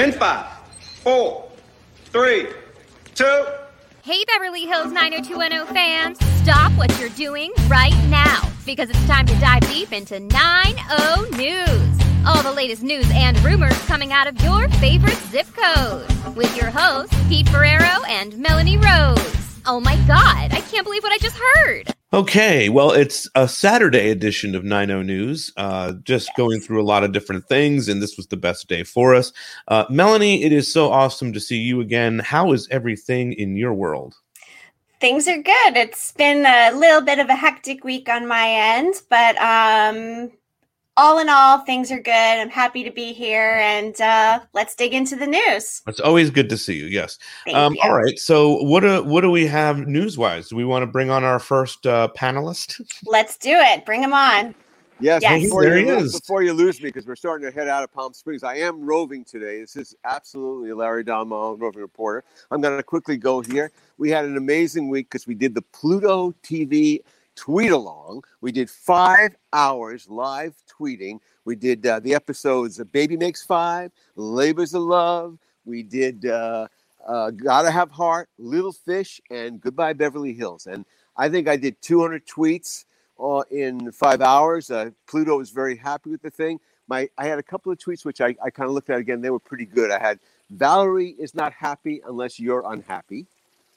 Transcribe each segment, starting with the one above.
In five, four, three, two. Hey, Beverly Hills 90210 fans, stop what you're doing right now because it's time to dive deep into 90 News. All the latest news and rumors coming out of your favorite zip code with your hosts, Pete Ferrero and Melanie Rose. Oh my God, I can't believe what I just heard. Okay, well, it's a Saturday edition of 90 News, uh, just yes. going through a lot of different things, and this was the best day for us. Uh, Melanie, it is so awesome to see you again. How is everything in your world? Things are good. It's been a little bit of a hectic week on my end, but um, all in all, things are good. I'm happy to be here, and uh, let's dig into the news. It's always good to see you. Yes. Um, you. All right. So, what do what do we have news wise? Do we want to bring on our first uh, panelist? Let's do it. Bring him on. Yes, yes. Before, there you, he is. before you lose me, because we're starting to head out of Palm Springs, I am roving today. This is absolutely Larry Dalmau, roving reporter. I'm going to quickly go here. We had an amazing week because we did the Pluto TV tweet along. We did five hours live tweeting. We did uh, the episodes of Baby Makes Five, Labors of Love. We did uh, uh, Gotta Have Heart, Little Fish, and Goodbye Beverly Hills. And I think I did 200 tweets uh, in five hours. Uh, Pluto was very happy with the thing. My, I had a couple of tweets which I, I kind of looked at again. They were pretty good. I had Valerie is not happy unless you're unhappy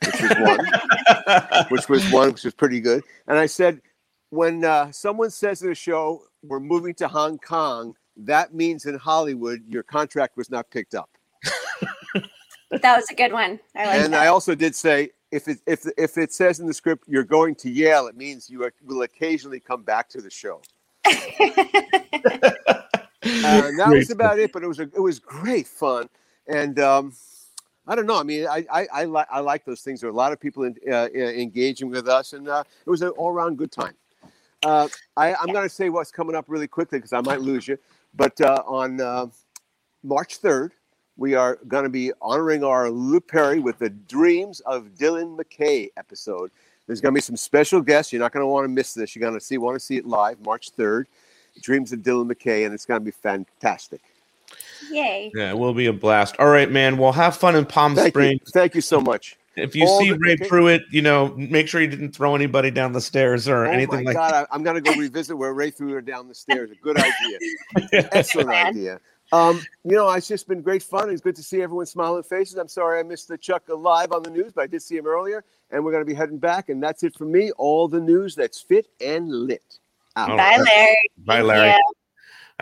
which was one, which was one, which was pretty good. And I said, when uh, someone says in a show, "We're moving to Hong Kong," that means in Hollywood your contract was not picked up. that was a good one. I like and that. I also did say if it if if it says in the script you're going to Yale, it means you will occasionally come back to the show. uh, that was about it, but it was a, it was great fun, and um, I don't know. I mean, I I, I, li- I like those things. There are a lot of people in, uh, engaging with us, and uh, it was an all around good time. Uh, I, am going to say what's coming up really quickly because I might lose you. But uh, on uh, March 3rd, we are going to be honoring our Luke Perry with the Dreams of Dylan McKay episode. There's going to be some special guests. You're not going to want to miss this. You're going to see want to see it live March 3rd. Dreams of Dylan McKay, and it's going to be fantastic. Yay. Yeah, it will be a blast. All right, man. Well, have fun in Palm Thank Springs. You. Thank you so much. If you All see the, Ray okay. Pruitt, you know, make sure you didn't throw anybody down the stairs or oh anything like God, that. I, am going to go revisit where Ray threw her down the stairs. A good idea. Excellent idea. Um, you know, it's just been great fun. It's good to see everyone smiling faces. I'm sorry I missed the Chuck live on the news, but I did see him earlier, and we're going to be heading back. And that's it for me. All the news that's fit and lit. Out. Bye, Larry. Bye, Larry.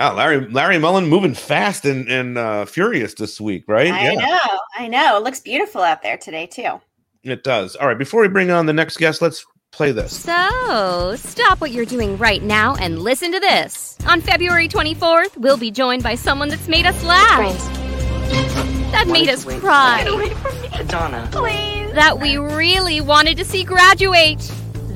Yeah. Oh, Larry Larry Mollin moving fast and, and uh, furious this week, right? I yeah. know, I know. It looks beautiful out there today too. It does. All right, before we bring on the next guest, let's play this. So, stop what you're doing right now and listen to this. On February 24th, we'll be joined by someone that's made us laugh. That made us cry. Donna. Please. That we really wanted to see graduate.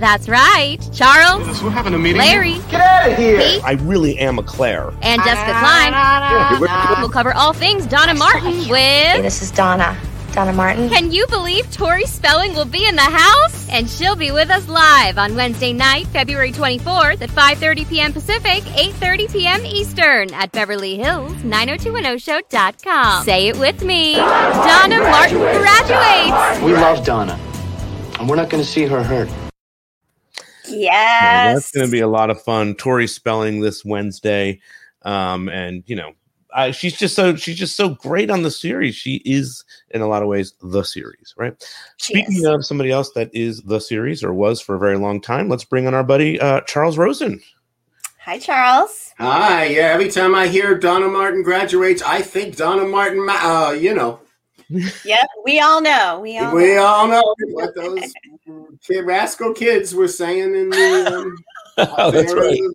That's right. Charles. We're having a meeting. Larry. Get out of here. Pete, I really am a Claire. and Jessica Klein. We'll cover all things Donna Martin Hey, with. this is Donna. Donna Martin. Can you believe Tori Spelling will be in the house? And she'll be with us live on Wednesday night, February 24th at 5:30 p.m. Pacific, 8:30 p.m. Eastern at Beverly Hills 90210show.com. Say it with me. Donna Martin graduates. We love Donna. And we're not going to see her hurt. Yes. that's going to be a lot of fun. Tori spelling this Wednesday, um, and you know, I, she's just so she's just so great on the series. She is in a lot of ways the series, right? She Speaking is. of somebody else that is the series or was for a very long time, let's bring on our buddy uh, Charles Rosin. Hi, Charles. Hi, yeah. Every time I hear Donna Martin graduates, I think Donna Martin. Uh, you know, Yep, we all know. We all we know. all know what those kid, rascal kids were saying in the. Um, Oh, that's right. in.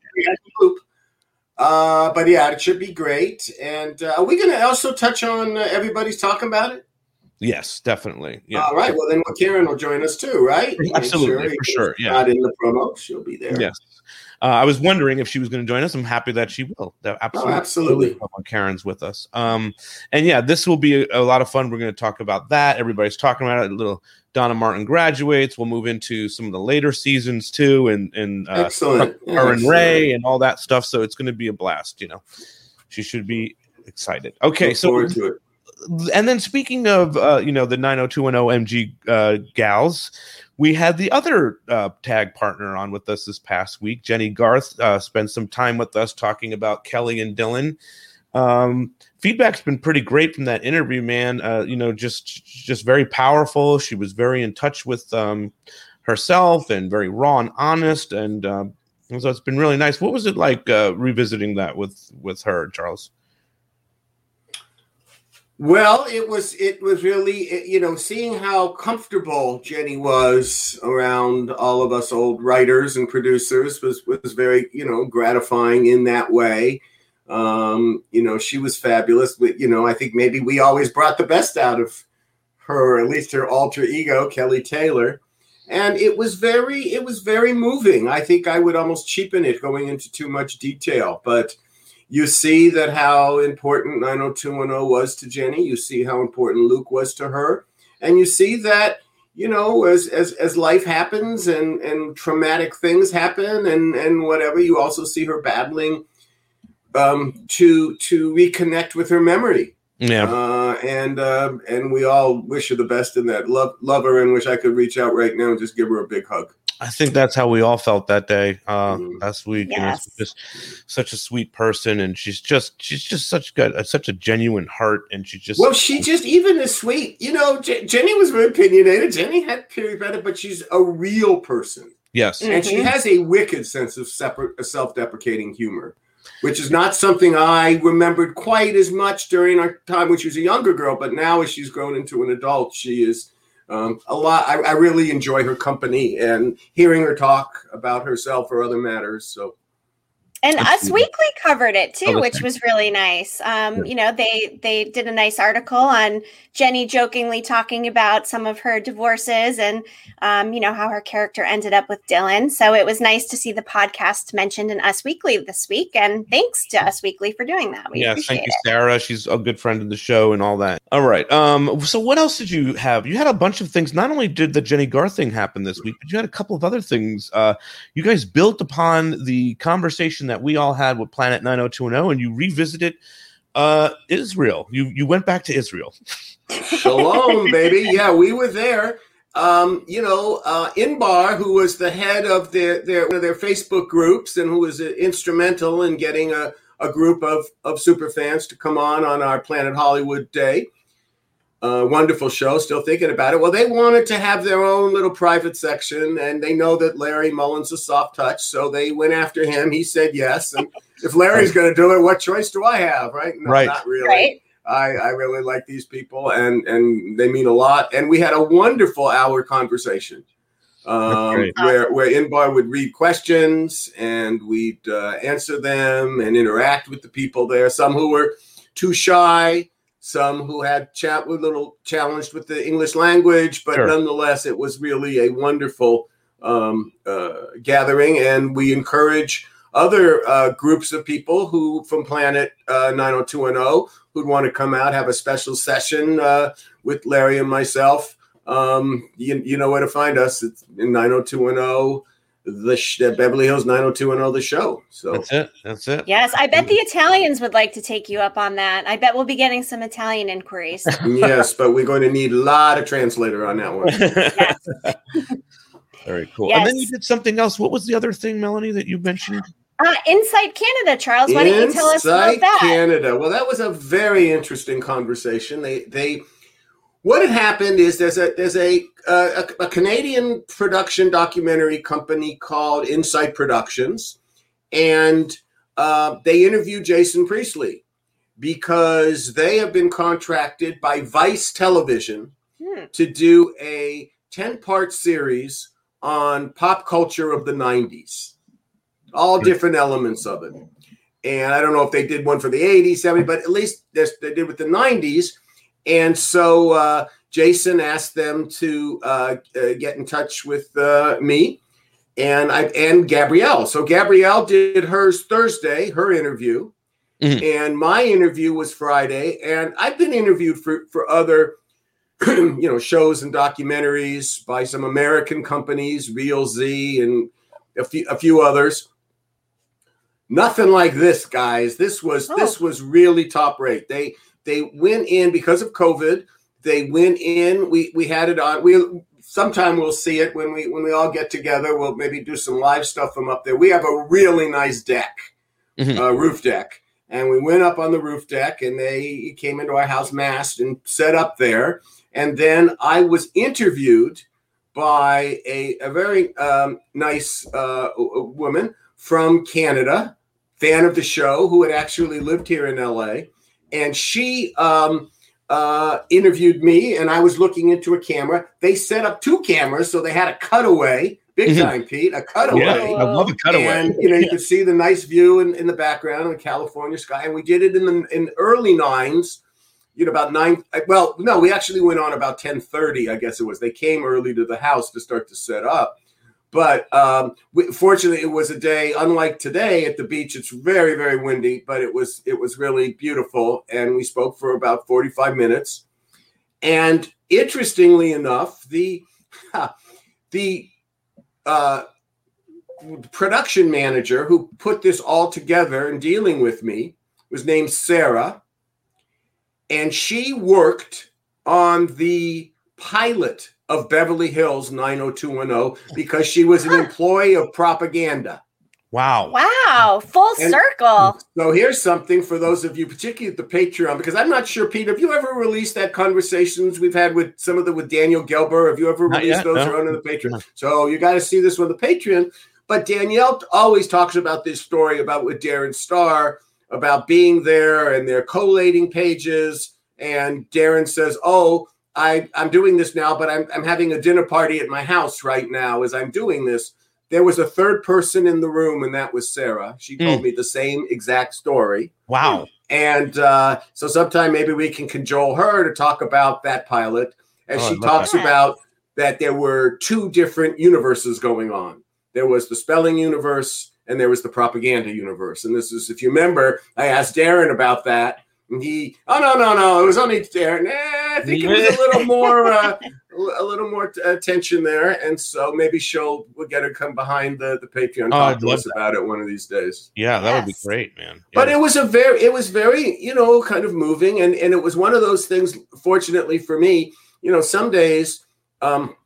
Uh, but yeah, it should be great. And uh, are we going to also touch on uh, everybody's talking about it? Yes, definitely. Yeah. All right. Well, then Karen will join us too, right? Absolutely, sure for sure. Yeah. Not in the promo, she'll be there. Yes. Uh, I was wondering if she was going to join us. I'm happy that she will. That absolutely, oh, absolutely. Karen's with us. Um, and yeah, this will be a, a, lot of fun. We're going to talk about that. Everybody's talking about it. A little Donna Martin graduates. We'll move into some of the later seasons too, and and uh, excellent. Ray and all that stuff. So it's going to be a blast. You know, she should be excited. Okay, Look so and then speaking of uh, you know the 90210 MG uh, gals, we had the other uh, tag partner on with us this past week. Jennie Garth uh, spent some time with us talking about Kelly and Dylan. Um, feedback's been pretty great from that interview, man. Uh, you know, just just very powerful. She was very in touch with um, herself and very raw and honest, and um, so it's been really nice. What was it like uh, revisiting that with with her, Charles? Well, it was it was really you know seeing how comfortable Jennie was around all of us old writers and producers was was very you know gratifying in that way. Um, you know, she was fabulous. You know, I think maybe we always brought the best out of her, at least her alter ego, Kelly Taylor. And it was very it was very moving. I think I would almost cheapen it going into too much detail, but you see that how important 90210 was to Jennie. You see how important Luke was to her. And you see that, you know, as as, as life happens and, and traumatic things happen and, and whatever, you also see her battling um, to to reconnect with her memory. Yeah. Uh, and uh, and we all wish her the best in that. Love love her and wish I could reach out right now and just give her a big hug. I think that's how we all felt that day uh, mm. last week. Yes. And just such a sweet person, and she's just she's just such good, uh, such a genuine heart, and she just well, she just even is sweet. You know, J- Jennie was very opinionated. Jennie had period better, but she's a real person. Yes, and mm-hmm. she has a wicked sense of separate, self-deprecating humor, which is not something I remembered quite as much during our time when she was a younger girl. But now, as she's grown into an adult, she is um, a lot. I, I, really enjoy her company and hearing her talk about herself or other matters. So and Us Weekly covered it too, which was really nice. Um, you know, they they did a nice article on jennie jokingly talking about some of her divorces and um, you know how her character ended up with Dylan. So it was nice to see the podcast mentioned in Us Weekly this week, and thanks to Us Weekly for doing that. We yeah, thank you, it. Sarah. She's a good friend of the show and all that. All right. Um, so what else did you have? You had a bunch of things. Not only did the jennie Garth thing happen this week, but you had a couple of other things. Uh, you guys built upon the conversation that we all had with Planet 90210 and you revisited uh Israel. You you went back to Israel. Shalom, baby. Yeah, we were there. Um, you know, uh, Inbar, who was the head of their their one of their Facebook groups and who was uh, instrumental in getting a, a group of of super fans to come on on our Planet Hollywood Day. Uh, wonderful show. Still thinking about it. Well, they wanted to have their own little private section, and they know that Larry Mollin's a soft touch, so they went after him. He said yes, and if Larry's going to do it, what choice do I have? Right? No, right. Not really. Right. I, I really like these people, and and they mean a lot. And we had a wonderful hour conversation um, where where Inbar would read questions, and we'd uh, answer them and interact with the people there. Some who were too shy some who had chat a little challenged with the English language, but sure. nonetheless, it was really a wonderful um, uh, gathering, and we encourage other uh, groups of people who from Planet uh, 90210 who'd want to come out have a special session uh, with Larry and myself. Um, you, you know where to find us. It's in 90210 the sh- Beverly Hills 90210 the show. So that's it. That's it. Yes, I bet the Italians would like to take you up on that. I bet we'll be getting some Italian inquiries. yes, but we're going to need a lot of translator on that one. Very cool. Yes. And then you did something else. What was the other thing, Melanie, that you mentioned? Uh, Inside Canada, Charles. Why don't you tell us about that? Canada. Well, that was a very interesting conversation. They they what had happened is there's a there's a, a, a Canadian production documentary company called Insight Productions, and uh, they interviewed Jason Priestley because they have been contracted by Vice Television hmm. to do a ten part series on pop culture of the '90s, all different elements of it. and I don't know if they did one for the 80s, 70s, but at least they did with the 90s. And so uh, Jason asked them to uh, uh, get in touch with uh, me and I and Gabrielle. So Gabrielle did hers Thursday, her interview, mm-hmm. and my interview was Friday. And I've been interviewed for for other you know shows and documentaries by some American companies, Reelz, and a few a few others. Nothing like this, guys. This was oh. this was really top rate. They they went in because of COVID. They went in. We we had it on. We sometime we'll see it when we when we all get together. We'll maybe do some live stuff from up there. We have a really nice deck, mm-hmm. uh, roof deck, and we went up on the roof deck, and they came into our house masked and set up there. And then I was interviewed by a, a very um, nice uh, woman from Canada, fan of the show, who had actually lived here in LA. And she um, uh, interviewed me, and I was looking into a camera. They set up two cameras, so they had a cutaway. Big mm-hmm. time, Pete. A cutaway. Yeah, I love a cutaway. And you know, you could see the nice view in, in the background of the California sky. And we did it in the in early nines you know about nine well no we actually went on about 10.30 i guess it was they came early to the house to start to set up but um, fortunately it was a day unlike today at the beach. It's very very windy but it was it was really beautiful and we spoke for about 45 minutes. And interestingly enough the the uh, production manager who put this all together and dealing with me was named sarah and she worked on the pilot of Beverly Hills 90210 because she was an employee of propaganda. Wow. Wow. Full and circle. So here's something for those of you, particularly at the Patreon, because I'm not sure, Pete, have you ever released that conversations we've had with some of the with Danielle Gelber? Have you ever not released yet, those no. on the Patreon? No. So you got to see this on the Patreon. But Danielle always talks about this story about with Darren Star about being there and their collating pages. And Darren says, Oh, I, I'm doing this now, but I'm, I'm having a dinner party at my house right now as I'm doing this. There was a third person in the room, and that was Sarah. She told mm. me the same exact story. Wow. And uh, so sometime maybe we can cajole her to talk about that pilot as oh, she talks that. about that there were two different universes going on. There was the spelling universe and there was the propaganda universe. And this is, if you remember, I asked Darren about that. And he, oh no, no, no, it was only Darren. Eh, I think it was a little more, uh, a little more t- attention there, and so maybe she'll we'll get her come behind the the Patreon. Oh, talk to us that. about it one of these days. Yeah, that yes. would be great, man. Yeah. But it was a very, it was very, you know, kind of moving, and and it was one of those things. Fortunately for me, you know, some days, um,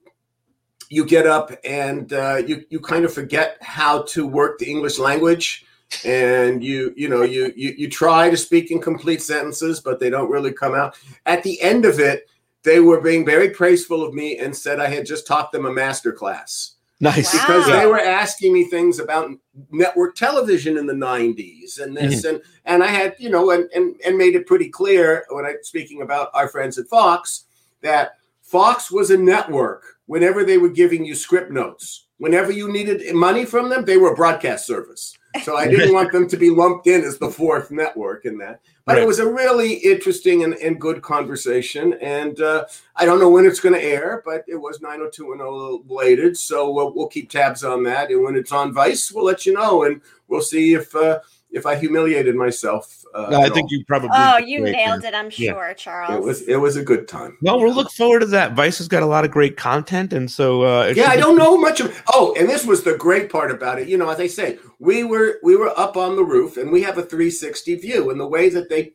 you get up and uh, you you kind of forget how to work the English language, and you you know you, you you try to speak in complete sentences, but they don't really come out. At the end of it, they were being very praiseful of me and said I had just taught them a master class. Nice. Because they were asking me things about network television in the 90s and this mm-hmm. and and I had, you know, and, and and made it pretty clear when I speaking about our friends at Fox that Fox was a network whenever they were giving you script notes. Whenever you needed money from them, they were a broadcast service. So I didn't want them to be lumped in as the fourth network in that. But right. it was a really interesting and, and good conversation. And uh, I don't know when it's going to air, but it was 90210 bladed. So we'll, we'll, keep tabs on that. And when it's on Vice, we'll let you know. And we'll see if uh, if I humiliated myself. Uh, no, I think all. you probably. Oh, you nailed it! I'm sure, yeah. Charles. It was it was a good time. Well, we'll look forward to that. Vice has got a lot of great content, and so uh, yeah, I don't know much of. Oh, and this was the great part about it. You know, as I say, we were we were up on the roof, and we have a 360 view, and the way that they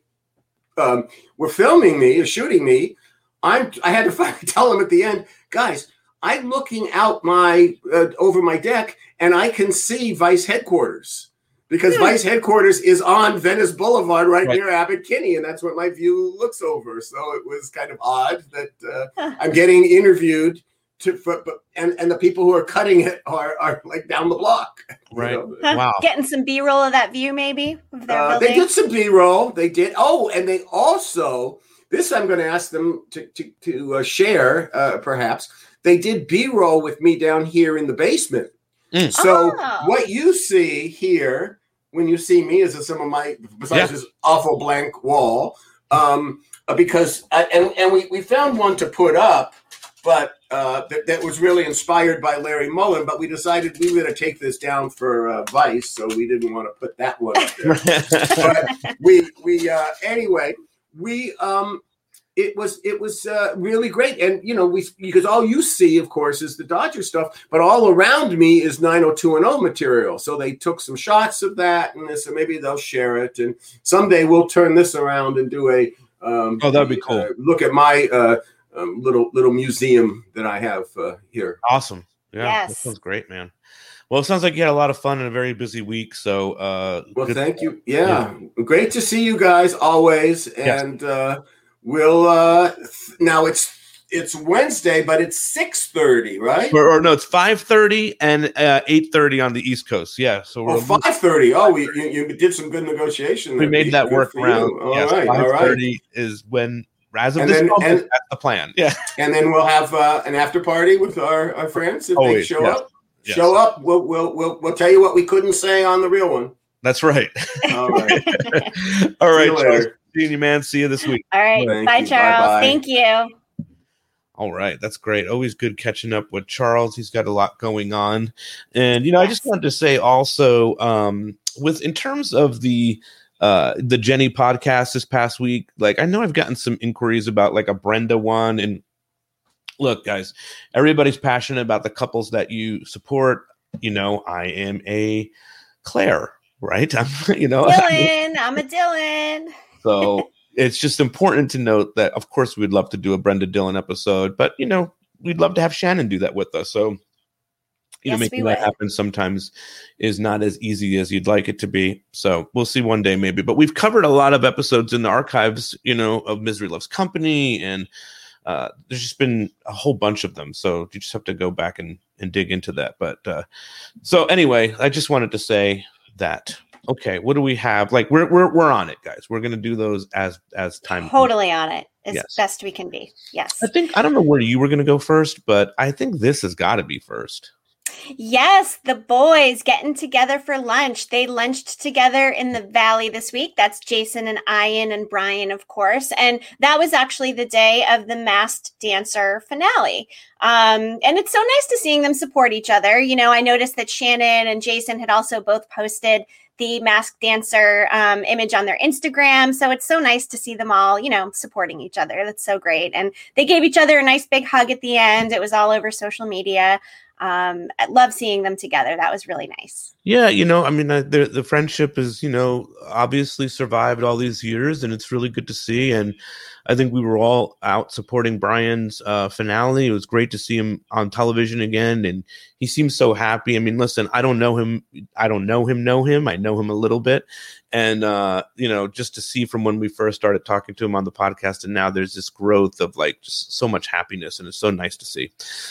um, were filming me or shooting me, I'm I had to finally tell them at the end, guys. I'm looking out my uh, over my deck, and I can see Vice headquarters because yeah. Vice headquarters is on Venice Boulevard, right, right, near Abbot Kinney, and that's what my view looks over. So it was kind of odd that uh, I'm getting interviewed to, for, and and the people who are cutting it are are like down the block. Right. You know? Wow. Getting some B roll of that view, maybe. Uh, they did some B roll. They did. Oh, and they also this I'm going to ask them to to, to uh, share, uh, perhaps. They did B roll with me down here in the basement. Mm. So oh. what you see here when you see me is some of my besides yeah. this awful blank wall. Um, uh, because I, and and we we found one to put up, but uh, that, that was really inspired by Larry Mollin. But we decided we were going to take this down for uh, Vice, so we didn't want to put that one up there. but we we uh, anyway we um it was it was uh, really great and you know we because all you see of course is the dodger stuff but all around me is 90210 material so they took some shots of that and so maybe they'll share it and someday we'll turn this around and do a um, oh that'd be cool uh, look at my uh, um, little little museum that i have uh, here awesome yeah yes. that sounds great man well, it sounds like you had a lot of fun and a very busy week. So, uh, well, thank you. Yeah. yeah. great to see you guys always. And yes. We'll uh, now it's it's Wednesday, but it's six thirty, right? Or, or, no, it's five thirty and uh, eight thirty on the East Coast. Yeah, so we're oh, five thirty. Oh, we you, you, did some good negotiation. We made that work around. All yes, right, all right. is when as of and this then, moment, and, that's the plan. Yeah, and then we'll have uh, an after party with our, our friends if Always, they show yes. up. Yes. Show up. We'll, we'll we'll we'll tell you what we couldn't say on the real one. That's right. All right. All right. Seeing you, man. See you this week. All right. Thank Bye, you. Charles. Bye-bye. Thank you. All right, that's great. Always good catching up with Charles. He's got a lot going on, and you know, yes. I just wanted to say also, um, with in terms of the uh the Jennie podcast this past week, like I know I've gotten some inquiries about like a Brenda one, and look, guys, everybody's passionate about the couples that you support. You know, I am a Claire, right? I'm, you know, Dylan. I'm a Dylan. So it's just important to note that, of course, we'd love to do a Brenda Dylan episode, but you know, we'd love to have Shannon do that with us. So, you yes, know, making that happen sometimes is not as easy as you'd like it to be. So we'll see one day maybe. But we've covered a lot of episodes in the archives, you know, of Misery Loves Company and uh, there's just been a whole bunch of them. So you just have to go back and, and dig into that. But uh, so anyway, I just wanted to say that. Okay, what do we have? Like we're we're we're on it, guys. We're gonna do those as as time. Totally on it as yes. best we can be. Yes. I think I don't know where you were gonna go first, but I think this has got to be first. Yes, the boys getting together for lunch. They lunched together in the valley this week. That's Jason and Ian and Brian, of course. And that was actually the day of the Masked Dancer finale. Um, and it's so nice to seeing them support each other. You know, I noticed that Shannon and Jason had also both posted the mask Dancer um, image on their Instagram. So it's so nice to see them all, you know, supporting each other. That's so great. And they gave each other a nice big hug at the end. It was all over social media um, I love seeing them together. That was really nice. Yeah, you know, I mean, uh, the the friendship is, you know, obviously survived all these years, and it's really good to see. And I think we were all out supporting Brian's uh, finale. It was great to see him on television again, and he seems so happy. I mean, listen, I don't know him. I don't know him. Know him. I know him a little bit, and uh, you know, just to see from when we first started talking to him on the podcast, and now there's this growth of like just so much happiness, and it's so nice to see.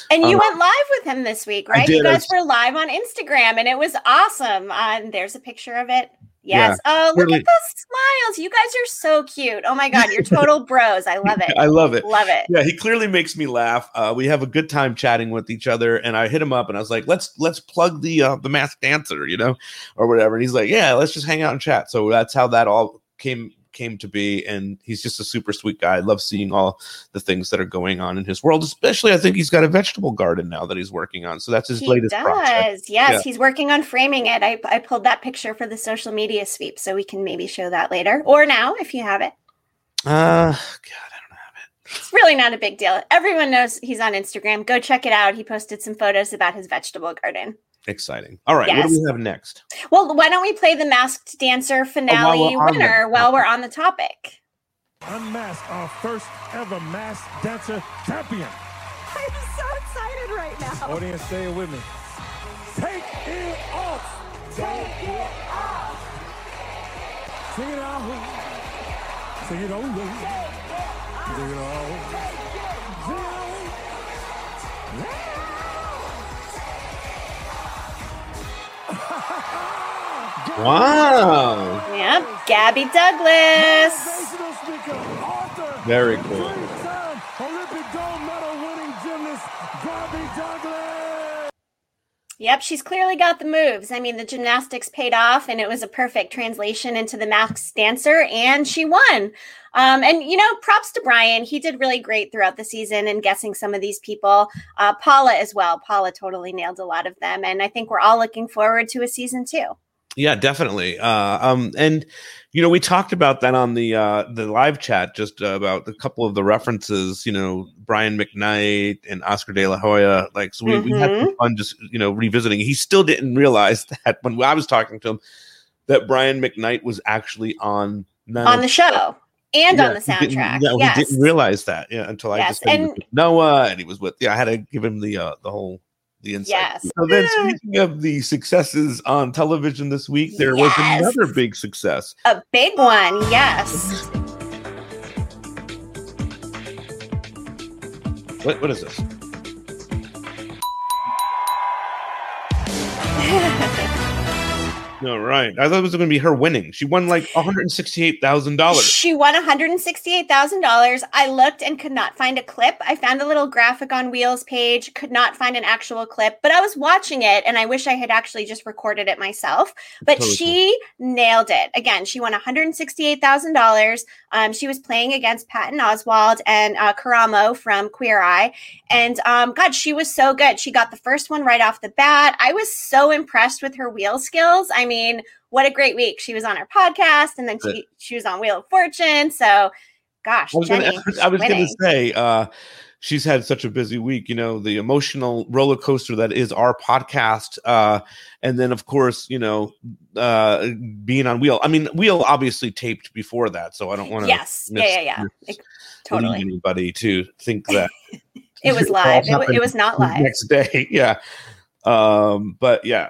And you um, went live with him this week, right? You guys were live on Instagram, and it was awesome. Uh, there's a picture of it. Yes. Yeah. Oh, look really. at those smiles. You guys are so cute. Oh my God. You're total bros. I love it. I love it. Love it. Yeah. He clearly makes me laugh. Uh, we have a good time chatting with each other. And I hit him up and I was like, let's, let's plug the, uh, the masked dancer, you know, or whatever. And he's like, yeah, let's just hang out and chat. So that's how that all came came to be. And he's just a super sweet guy. I love seeing all the things that are going on in his world, especially I think he's got a vegetable garden now that he's working on. So that's his he latest does. project. Yes, yeah. he's working on framing it. I, I pulled that picture for the social media sweep, so we can maybe show that later or now if you have it. Uh, God, I don't have it. It's really not a big deal. Everyone knows he's on Instagram. Go check it out. He posted some photos about his vegetable garden. Exciting. All right, yes. what do we have next? Well, why don't we play the Masked Dancer finale oh, while winner the- while we're on the topic? Unmask our first ever masked dancer champion. I'm so excited right now. Audience, stay with me. Take it off. Take it off. Sing it out. Sing it over. Sing it out. Wow. Yep, Gabby Douglas. Very cool. Yep, she's clearly got the moves. I mean, the gymnastics paid off, and it was a perfect translation into the Masked Dancer, and she won. Um, and you know, props to Brian. He did really great throughout the season and guessing some of these people. Uh, Paula as well. Paula totally nailed a lot of them, and I think we're all looking forward to a season two. Yeah, definitely. Uh, um, and you know, we talked about that on the uh, the live chat, just uh, about a couple of the references. You know, Brian McKnight and Oscar De La Hoya. Like, so we, mm-hmm. we had some fun just you know revisiting. He still didn't realize that when I was talking to him that Brian McKnight was actually on on the show and yeah, on the soundtrack. Yeah, yes. he didn't realize that. Yeah, until I yes. just and, Noah and he was with. Yeah, I had to give him the uh, the whole the insight. Yes. So then, speaking of the successes on television this week, there yes. was another big success. A big one, yes. What what is this? No, right. I thought it was going to be her winning. She won like one hundred sixty-eight thousand dollars. She won one hundred sixty-eight thousand dollars. I looked and could not find a clip. I found a little graphic on Wheels page, could not find an actual clip, but I was watching it, and I wish I had actually just recorded it myself. But totally she cool. nailed it. Again, she won one hundred sixty-eight thousand um, dollars. She was playing against Patton Oswalt and uh, Karamo from Queer Eye, and um, God, she was so good. She got the first one right off the bat. I was so impressed with her wheel skills. I mean, what a great week. She was on our podcast and then she, she was on Wheel of Fortune. So, gosh, I was going to say, uh, she's had such a busy week, you know, the emotional roller coaster that is our podcast. Uh, and then, of course, you know, uh, being on Wheel. I mean, Wheel obviously taped before that. So I don't want to. Yes. Miss, yeah, yeah, yeah. totally. Anybody to think that. it was live. It, it was not live. Next day. Yeah. Um, but yeah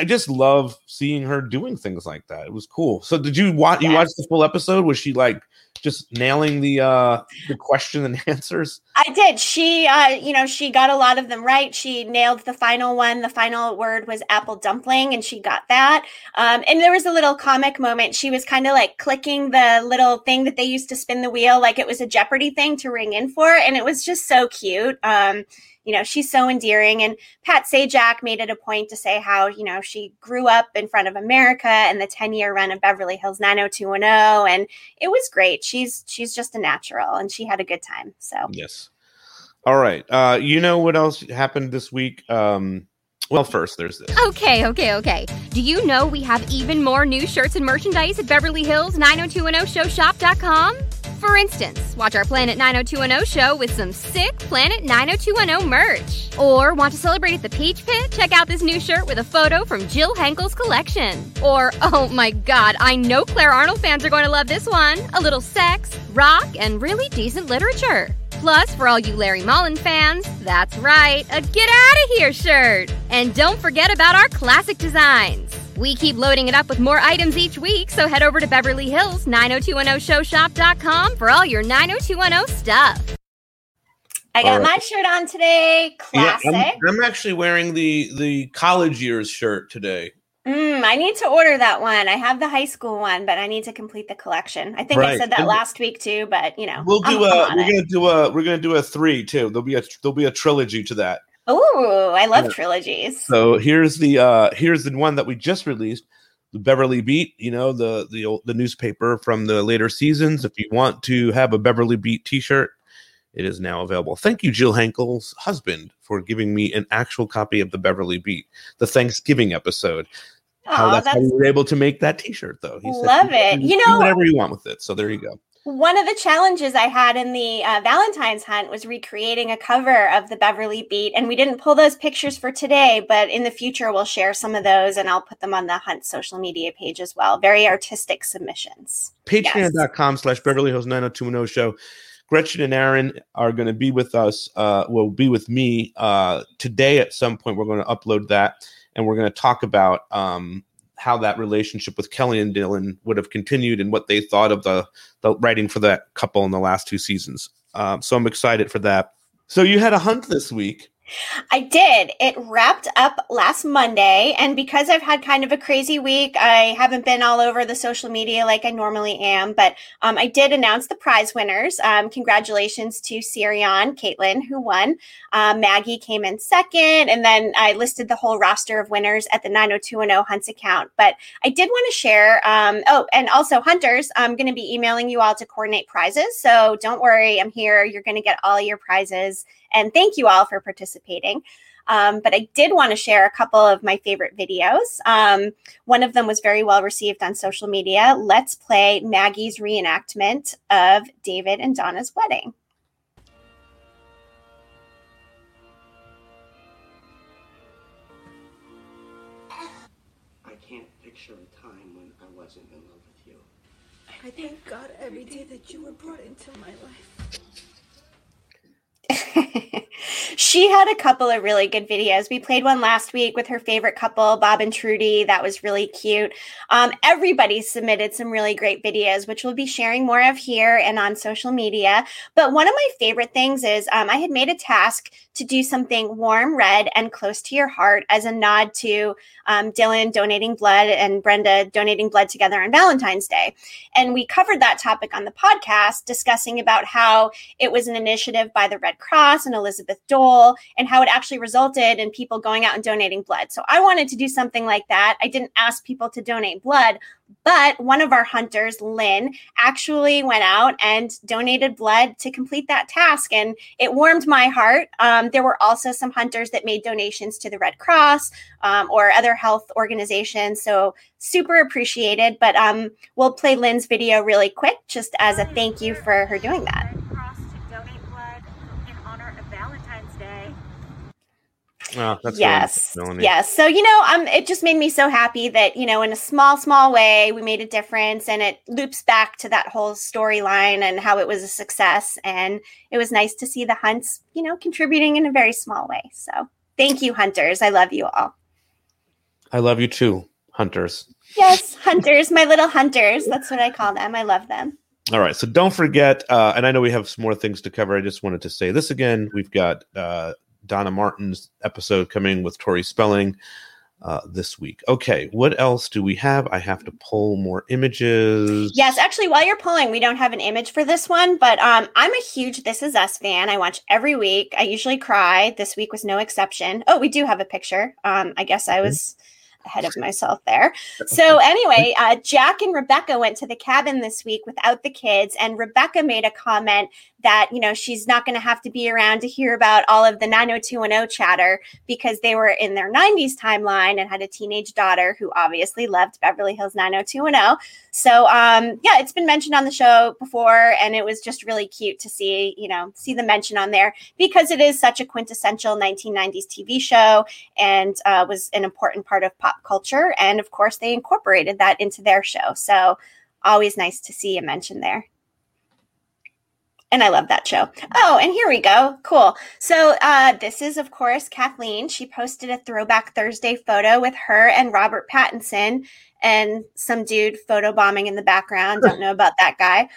I just love seeing her doing things like that. It was cool. So did you watch you watch the full episode? Was she like just nailing the uh the question and answers? I did. She uh you know, she got a lot of them right. She nailed the final one. The final word was apple dumpling and she got that. Um and there was a little comic moment. She was kind of like clicking the little thing that they used to spin the wheel like it was a Jeopardy thing to ring in for and it was just so cute. Um you know, she's so endearing. And Pat Sajak made it a point to say how, you know, she grew up in front of America and the 10 year run of Beverly Hills 90210. And it was great. She's, she's just a natural and she had a good time. So, yes. All right. Uh, you know what else happened this week? Um, well, first, there's this. Okay, okay, okay. Do you know we have even more new shirts and merchandise at Beverly Hills 90210showshop.com? For instance, watch our Planet 90210 show with some sick Planet 90210 merch. Or want to celebrate at the Peach Pit? Check out this new shirt with a photo from Jill Henkel's collection. Or, oh my god, I know Clare Arnold fans are going to love this one. A little sex, rock, and really decent literature. Plus, for all you Larry Mollin fans, that's right, a Get Out of Here shirt. And don't forget about our classic designs. We keep loading it up with more items each week, so head over to Beverly Hills 90210showshop.com for all your 90210 stuff. I got right. my shirt on today. Classic. Yeah, I'm, I'm, actually wearing the the college years shirt today. Mm, I need to order that one. I have the high school one, but I need to complete the collection. I think right. I said that and last week too, but you know, we'll do I'm, a. We're it. gonna do a. We're gonna do a three too. There'll be a. There'll be a trilogy to that. Oh, I love yeah. trilogies. So here's the uh here's the one that we just released, the Beverly Beat. You know the the old, the newspaper from the later seasons. If you want to have a Beverly Beat T-shirt, it is now available. Thank you, Jill Henkel's husband, for giving me an actual copy of the Beverly Beat, the Thanksgiving episode. How that's, that's, how you were able to make that T-shirt, though. He love said, it. You know, whatever you want with it. So there you go. One of the challenges I had in the uh, Valentine's hunt was recreating a cover of the Beverly Beat, and we didn't pull those pictures for today, but in the future we'll share some of those, and I'll put them on the Hunt social media page as well. Very artistic submissions. Patreon.com yes. slash Beverly Hills 90210 show. Gretchen and Aaron are going to be with us, uh, will be with me uh, today at some point. We're going to upload that, and we're going to talk about um, how that relationship with Kelly and Dylan would have continued and what they thought of the, the writing for that couple in the last two seasons. Um, so I'm excited for that. So you had a hunt this week. I did. It wrapped up last Monday. And because I've had kind of a crazy week, I haven't been all over the social media like I normally am. But um, I did announce the prize winners. Um, congratulations to Sirion, Caitlin, who won. Uh, Maggie came in second. And then I listed the whole roster of winners at the 90210 Hunts account. But I did want to share. Um, oh, and also, Hunters, I'm going to be emailing you all to coordinate prizes. So don't worry, I'm here. You're going to get all your prizes. And thank you all for participating. Um, but I did want to share a couple of my favorite videos. Um, one of them was very well received on social media. Let's play Maggie's reenactment of David and Donna's wedding. I can't picture a time when I wasn't in love with you. I thank God every day that you were brought into my life. she had a couple of really good videos. We played one last week with her favorite couple, Bob and Trudy. That was really cute. Um, everybody submitted some really great videos, which we'll be sharing more of here and on social media. But one of my favorite things is um, I had made a task to do something warm, red, and close to your heart as a nod to um, Dylan donating blood and Brenda donating blood together on Valentine's Day. And we covered that topic on the podcast, discussing about how it was an initiative by the Red Cross and Elizabeth Dole, and how it actually resulted in people going out and donating blood. So I wanted to do something like that. I didn't ask people to donate blood, but one of our hunters, Lynn, actually went out and donated blood to complete that task. And it warmed my heart. Um, there were also some hunters that made donations to the Red Cross um, or other health organizations. So super appreciated. But um, we'll play Lynn's video really quick just as a thank you for her doing that. Oh, that's yes, really yes. So you know, um, it just made me so happy that you know, in a small, small way, we made a difference, and it loops back to that whole storyline and how it was a success. And it was nice to see the hunts, you know, contributing in a very small way. So thank you, hunters. I love you all. I love you too, hunters. Yes, hunters, my little hunters. That's what I call them. I love them. All right. So don't forget, uh, and I know we have some more things to cover. I just wanted to say this again. We've got uh, Donna Martin's episode coming with Tori Spelling uh, this week. Okay, what else do we have? I have to pull more images. Yes, actually, while you're pulling, we don't have an image for this one, but um, I'm a huge This Is Us fan. I watch every week. I usually cry. This week was no exception. Oh, we do have a picture. Um, I guess I was ahead of myself there. So anyway, uh, Jack and Rebecca went to the cabin this week without the kids, and Rebecca made a comment that you know she's not going to have to be around to hear about all of the 90210 chatter because they were in their 90s timeline and had a teenage daughter who obviously loved Beverly Hills 90210. So um, yeah, it's been mentioned on the show before, and it was just really cute to see you know see the mention on there because it is such a quintessential 1990s TV show and uh, was an important part of pop culture, and of course they incorporated that into their show. So always nice to see a mention there and I love that show. Oh, and here we go. Cool. So uh, this is, of course, Kathleen. She posted a Throwback Thursday photo with her and Robert Pattinson and some dude photobombing in the background. Don't know about that guy.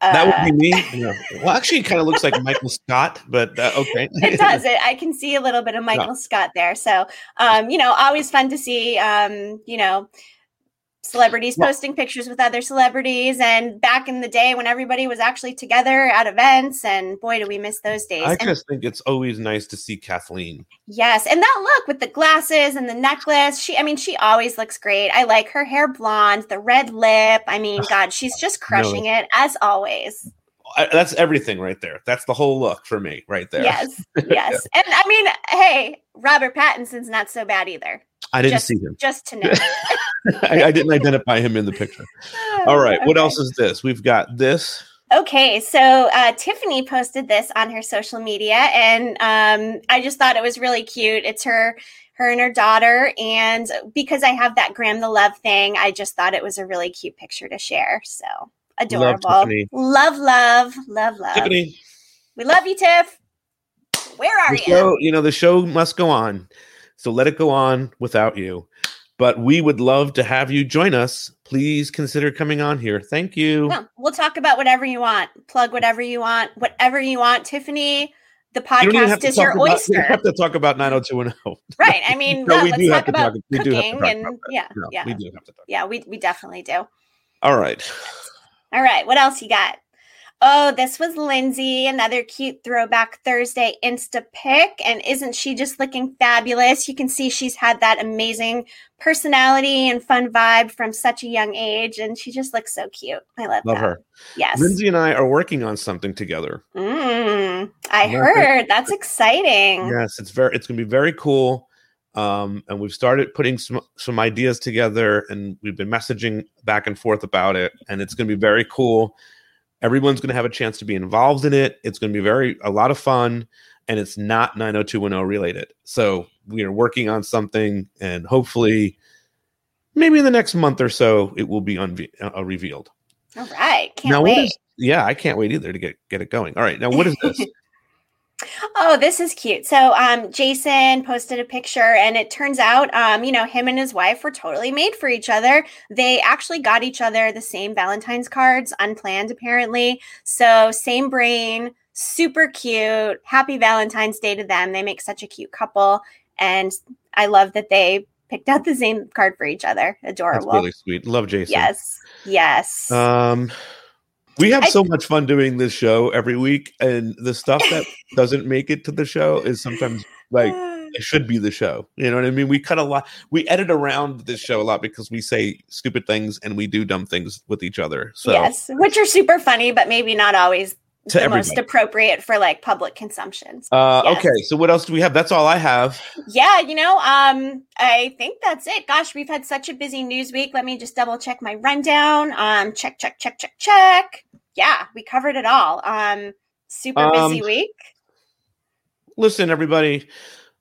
Uh, that would be me. No. Well, actually, it kind of looks like Michael Scott, but uh, okay. it does. It. I can see a little bit of Michael Scott there. So, um, you know, always fun to see. Um, you know, celebrities well, posting pictures with other celebrities and back in the day when everybody was actually together at events and boy do we miss those days i and, just think it's always nice to see kathleen yes and that look with the glasses and the necklace she i mean she always looks great i like her hair blonde the red lip i mean god she's just crushing no. it as always I, that's everything right there. That's the whole look for me right there. Yes, yes. yeah. And I mean, hey, Robert Pattinson's not so bad either. I didn't just, see him. Just to know. I, I, didn't identify him in the picture. All right. Okay. What else is this? We've got this. Okay, so uh, Tiffani posted this on her social media, and um, I just thought it was really cute. It's her, her and her daughter, and because I have that Graham the Love thing, I just thought it was a really cute picture to share. So adorable. Love, love, love, love, love. Tiffani, we love you, Tiff. Where are the you? Show, you know the show must go on, so let it go on without you but we would love to have you join us. Please consider coming on here. Thank you. we'll talk about whatever you want, plug whatever you want, whatever you want. Tiffani, the You podcast to is your about- oyster. You have to talk about 90210. right. I mean, No, well, we let's do talk have to about talk- we do have to cooking talk and about yeah, No, yeah, we do have to talk. yeah. We we definitely do. All right. All right, what else you got? Oh, this was Lindsay, another cute throwback Thursday Insta pic. And isn't she just looking fabulous? You can see she's had that amazing personality and fun vibe from such a young age. And she just looks so cute. I love, Love that. her. Yes. Lindsay and I are working on something together. Mm, I heard. That's exciting. Yes, it's very it's going to be very cool. Um, and we've started putting some some ideas together, and we've been messaging back and forth about it, and it's going to be very cool. Everyone's going to have a chance to be involved in it. It's going to be very a lot of fun, and it's not 90210 related. So we are working on something, and hopefully, maybe in the next month or so, it will be unve- uh, revealed. All right. Can't now, wait. is? Yeah, I can't wait either to get get it going. All right, now what is this? Oh, this is cute. So, um, Jason posted a picture, and it turns out, um, you know, him and his wife were totally made for each other. They actually got each other the same Valentine's cards, unplanned apparently. So, same brain, super cute. Happy Valentine's Day to them. They make such a cute couple, and I love that they picked out the same card for each other. That's Adorable. really sweet. Love Jason. Yes, yes. Um, we have so much fun doing this show every week, and the stuff that doesn't make it to the show is sometimes like uh. it should be the show. You know what I mean? We cut a lot. We edit around this show a lot because we say stupid things and we do dumb things with each other. So yes, which are super funny, but maybe not always To the most appropriate for like public consumption. Uh, Yes. Okay, so what else do we have? That's all I have. Yeah, you know, um, I think that's it. Gosh, we've had such a busy news week. Let me just double check my rundown. Um, check, check, check, check, check. Yeah, we covered it all. Um, super busy Um, week. Listen, everybody.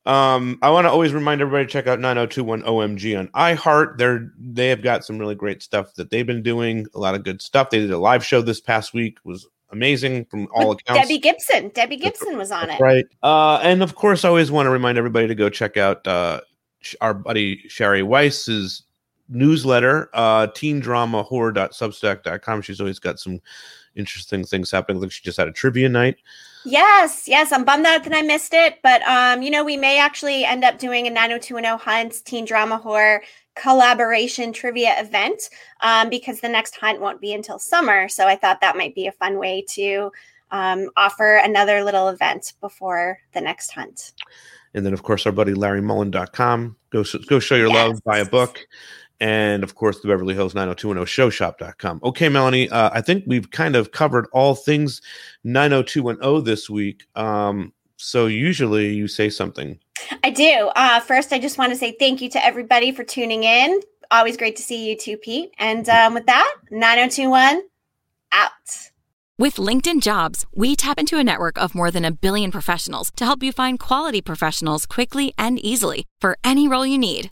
Um, I want to always remind everybody to check out 9021 OMG on iHeart. They're they have got some really great stuff that they've been doing. A lot of good stuff. They did a live show this past week. Was amazing from all With accounts. Debbie Gibson. Debbie Gibson was on it. Right. Uh, and of course, I always want to remind everybody to go check out uh, our buddy Sherry Weiss's newsletter, uh, teendrama.horror.substack.com. She's always got some interesting things happening. Like she just had a trivia night. Yes, yes. I'm bummed out that I missed it, but um, you know, we may actually end up doing a 90210 Hunts teen drama horror collaboration trivia event um, because the next hunt won't be until summer. So I thought that might be a fun way to um, offer another little event before the next hunt. And then, of course, our buddy LarryMollin.com. Go, go show your love, buy a book. And of course, the Beverly Hills 90210 showshop.com. Okay, Melanie, uh, I think we've kind of covered all things 90210 this week. Um, so usually you say something. I do. Uh, first, I just want to say thank you to everybody for tuning in. Always great to see you too, Pete. And um, with that, 9021 out. With LinkedIn Jobs, we tap into a network of more than a billion professionals to help you find quality professionals quickly and easily for any role you need.